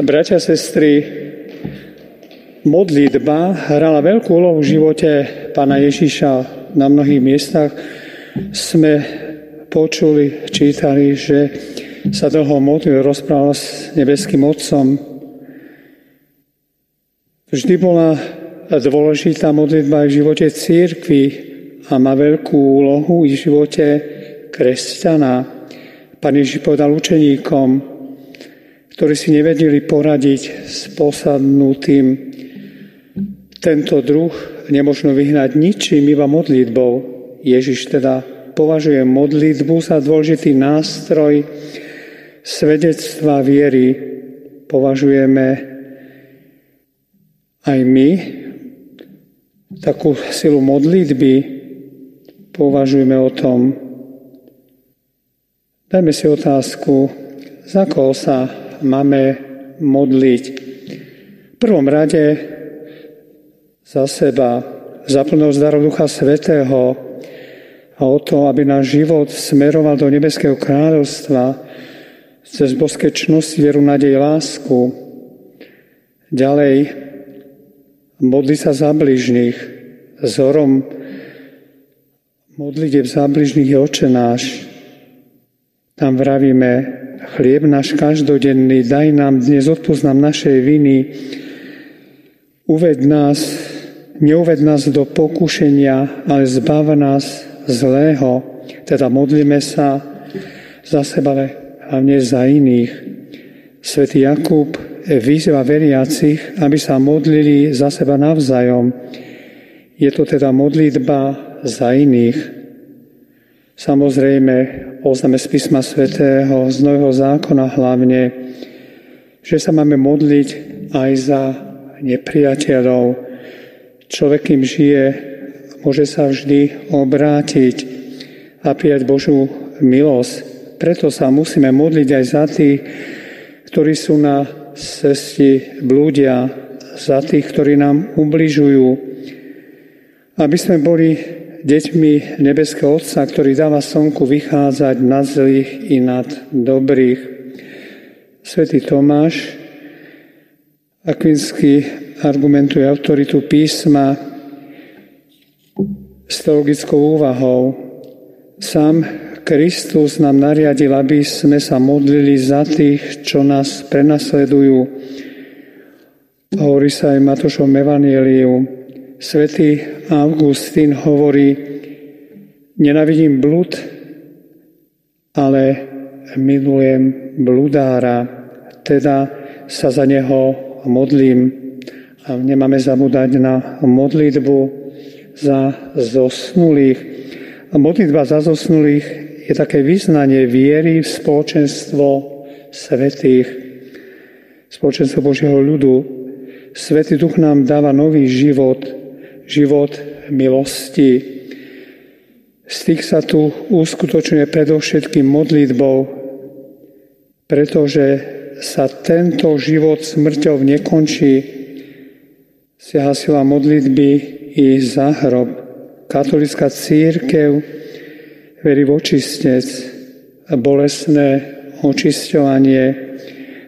Bratia, sestry, modlitba hrala veľkú úlohu v živote pána Ježiša na mnohých miestach. Sme počuli, čítali, že sa dlho modlil, rozprával s nebeským Otcom. Vždy bola dôležitá modlitba aj v živote církvy a má veľkú úlohu i v živote kresťana. Pán Ježiš povedal učeníkom, ktorí si nevedeli poradiť s posadnutým tento druh nemožno vyhnať ničím, iba modlitbou. Ježiš teda považuje modlitbu za dôležitý nástroj svedectva viery. Považujeme aj my takú silu modlitby, považujeme o tom. Dajme si otázku, za koho sa máme modliť. V prvom rade za seba, za plnosť darov Ducha Svetého a o to, aby náš život smeroval do Nebeského kráľovstva cez boské čnosť, vieru, nádej, lásku. Ďalej, modli sa za bližných, vzorom modlitev za bližných je oče náš. Tam vravíme, chlieb náš každodenný, daj nám dnes, odpúsť nám našej viny, uved nás Neuved nás do pokušenia, ale zbav nás zlého. Teda modlíme sa za seba, hlavne za iných. Svetý Jakub vyzva veriacich, aby sa modlili za seba navzájom. Je to teda modlitba za iných. Samozrejme, poznáme z písma svätého, z Nového zákona hlavne, že sa máme modliť aj za nepriateľov, Človek, kým žije, môže sa vždy obrátiť a prijať Božú milosť. Preto sa musíme modliť aj za tých, ktorí sú na cesti blúdia, za tých, ktorí nám ubližujú, aby sme boli deťmi nebeského Otca, ktorý dáva slnku vychádzať nad zlých i nad dobrých. Svetý Tomáš Akvinský argumentuje autoritu písma s teologickou úvahou. Sám Kristus nám nariadil, aby sme sa modlili za tých, čo nás prenasledujú. Hovorí sa aj Matošom Evangeliu. Svetý Augustín hovorí, nenavidím blud, ale milujem bludára, teda sa za neho modlím a nemáme zabúdať na modlitbu za zosnulých. Modlitba za zosnulých je také vyznanie viery v spoločenstvo svetých, spoločenstvo Božieho ľudu. Svetý duch nám dáva nový život, život milosti. Styk sa tu uskutočňuje predovšetkým modlitbou, pretože sa tento život smrťou nekončí, siaha sila modlitby i za hrob. Katolická církev verí v očistec, bolesné očisťovanie,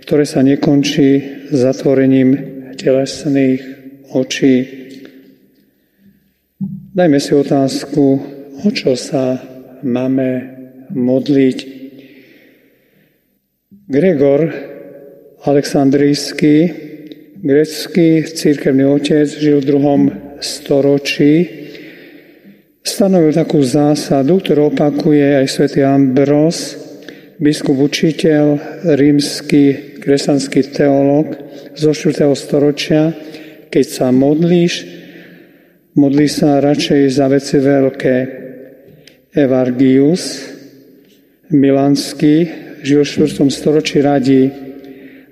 ktoré sa nekončí zatvorením telesných očí. Dajme si otázku, o čo sa máme modliť. Gregor Aleksandrijský Grecký církevný otec žil v druhom storočí. Stanovil takú zásadu, ktorú opakuje aj svätý Ambros, biskup učiteľ, rímsky kresťanský teológ zo 4. storočia. Keď sa modlíš, modlí sa radšej za veci veľké. Evargius, milanský, žil v 4. storočí radí,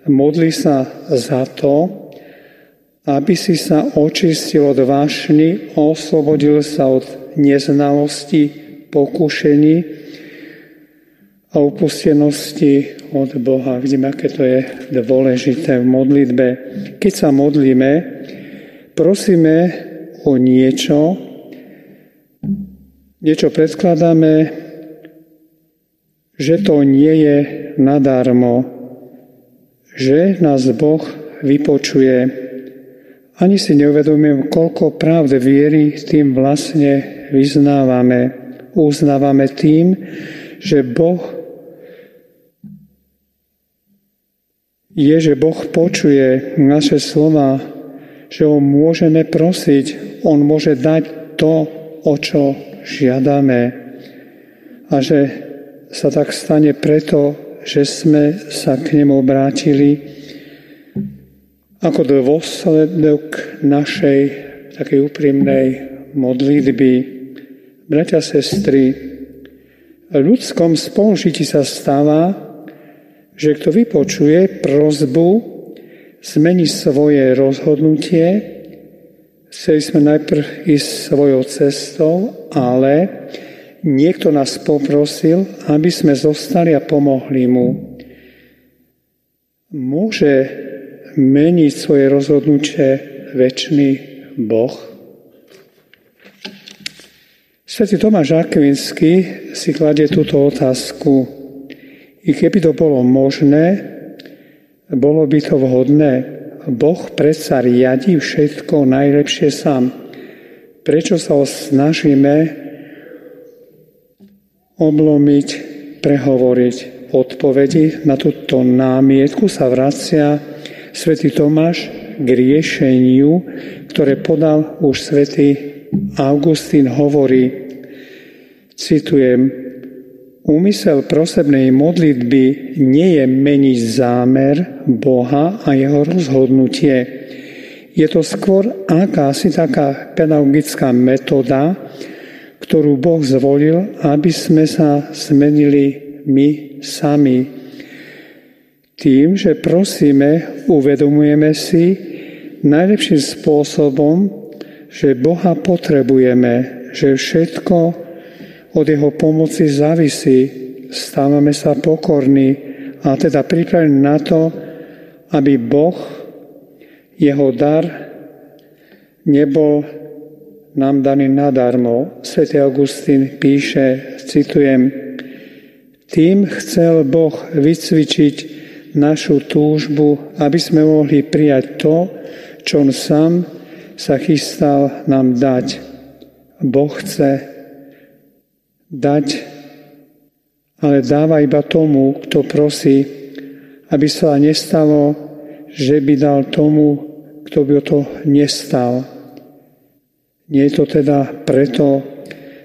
modlí sa za to, aby si sa očistil od vášny, oslobodil sa od neznalosti, pokušení a upustenosti od Boha. Vidíme, aké to je dôležité v modlitbe. Keď sa modlíme, prosíme o niečo, niečo predkladáme, že to nie je nadarmo, že nás Boh vypočuje. Ani si neuvedomím, koľko pravde viery tým vlastne vyznávame. Uznávame tým, že Boh je, že Boh počuje naše slova, že ho môžeme prosiť, on môže dať to, o čo žiadame. A že sa tak stane preto, že sme sa k nemu obrátili ako dôsledok našej takej úprimnej modlitby. Bratia, sestry, v ľudskom spolužití sa stáva, že kto vypočuje prozbu, zmení svoje rozhodnutie, chceli sme najprv ísť svojou cestou, ale niekto nás poprosil, aby sme zostali a pomohli mu. Môže meniť svoje rozhodnutie väčší Boh? Svetý Tomáš Akvinský si kladie túto otázku. I keby to bolo možné, bolo by to vhodné. Boh predsa riadi všetko najlepšie sám. Prečo sa ho snažíme oblomiť, prehovoriť? Odpovedi na túto námietku sa vracia svätý Tomáš k riešeniu, ktoré podal už svätý Augustín, hovorí, citujem, úmysel prosebnej modlitby nie je meniť zámer Boha a jeho rozhodnutie. Je to skôr akási taká pedagogická metóda, ktorú Boh zvolil, aby sme sa zmenili my sami. Tým, že prosíme, uvedomujeme si najlepším spôsobom, že Boha potrebujeme, že všetko od Jeho pomoci závisí. Stávame sa pokorní a teda pripravení na to, aby Boh, Jeho dar, nebol nám daný nadarmo. Svetý Augustín píše, citujem, tým chcel Boh vycvičiť našu túžbu, aby sme mohli prijať to, čo On sám sa chystal nám dať. Boh chce dať, ale dáva iba tomu, kto prosí, aby sa nestalo, že by dal tomu, kto by o to nestal. Nie je to teda preto,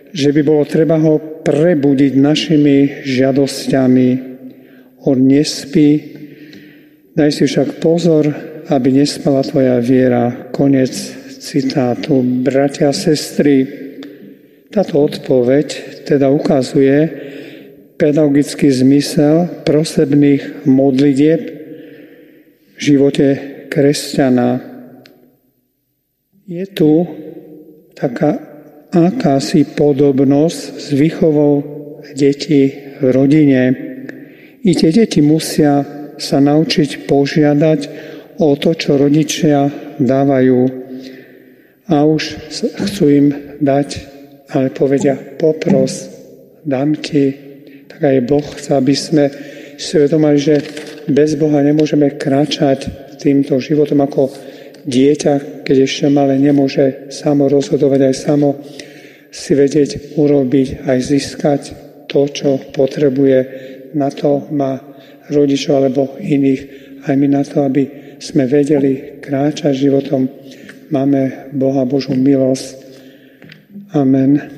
že by bolo treba ho prebudiť našimi žiadosťami. On nespí, Daj si však pozor, aby nespala tvoja viera. Konec citátu. Bratia a sestry, táto odpoveď teda ukazuje pedagogický zmysel prosebných modlitieb v živote kresťana. Je tu taká akási podobnosť s výchovou detí v rodine. I tie deti musia sa naučiť požiadať o to, čo rodičia dávajú. A už chcú im dať, ale povedia, popros, dám ti. Tak aj Boh chce, aby sme si vedomali, že bez Boha nemôžeme kráčať týmto životom ako dieťa, keď ešte malé nemôže samo rozhodovať, aj samo si vedieť urobiť, aj získať to, čo potrebuje. Na to má rodičov alebo iných, aj my na to, aby sme vedeli kráčať životom. Máme Boha Božú milosť. Amen.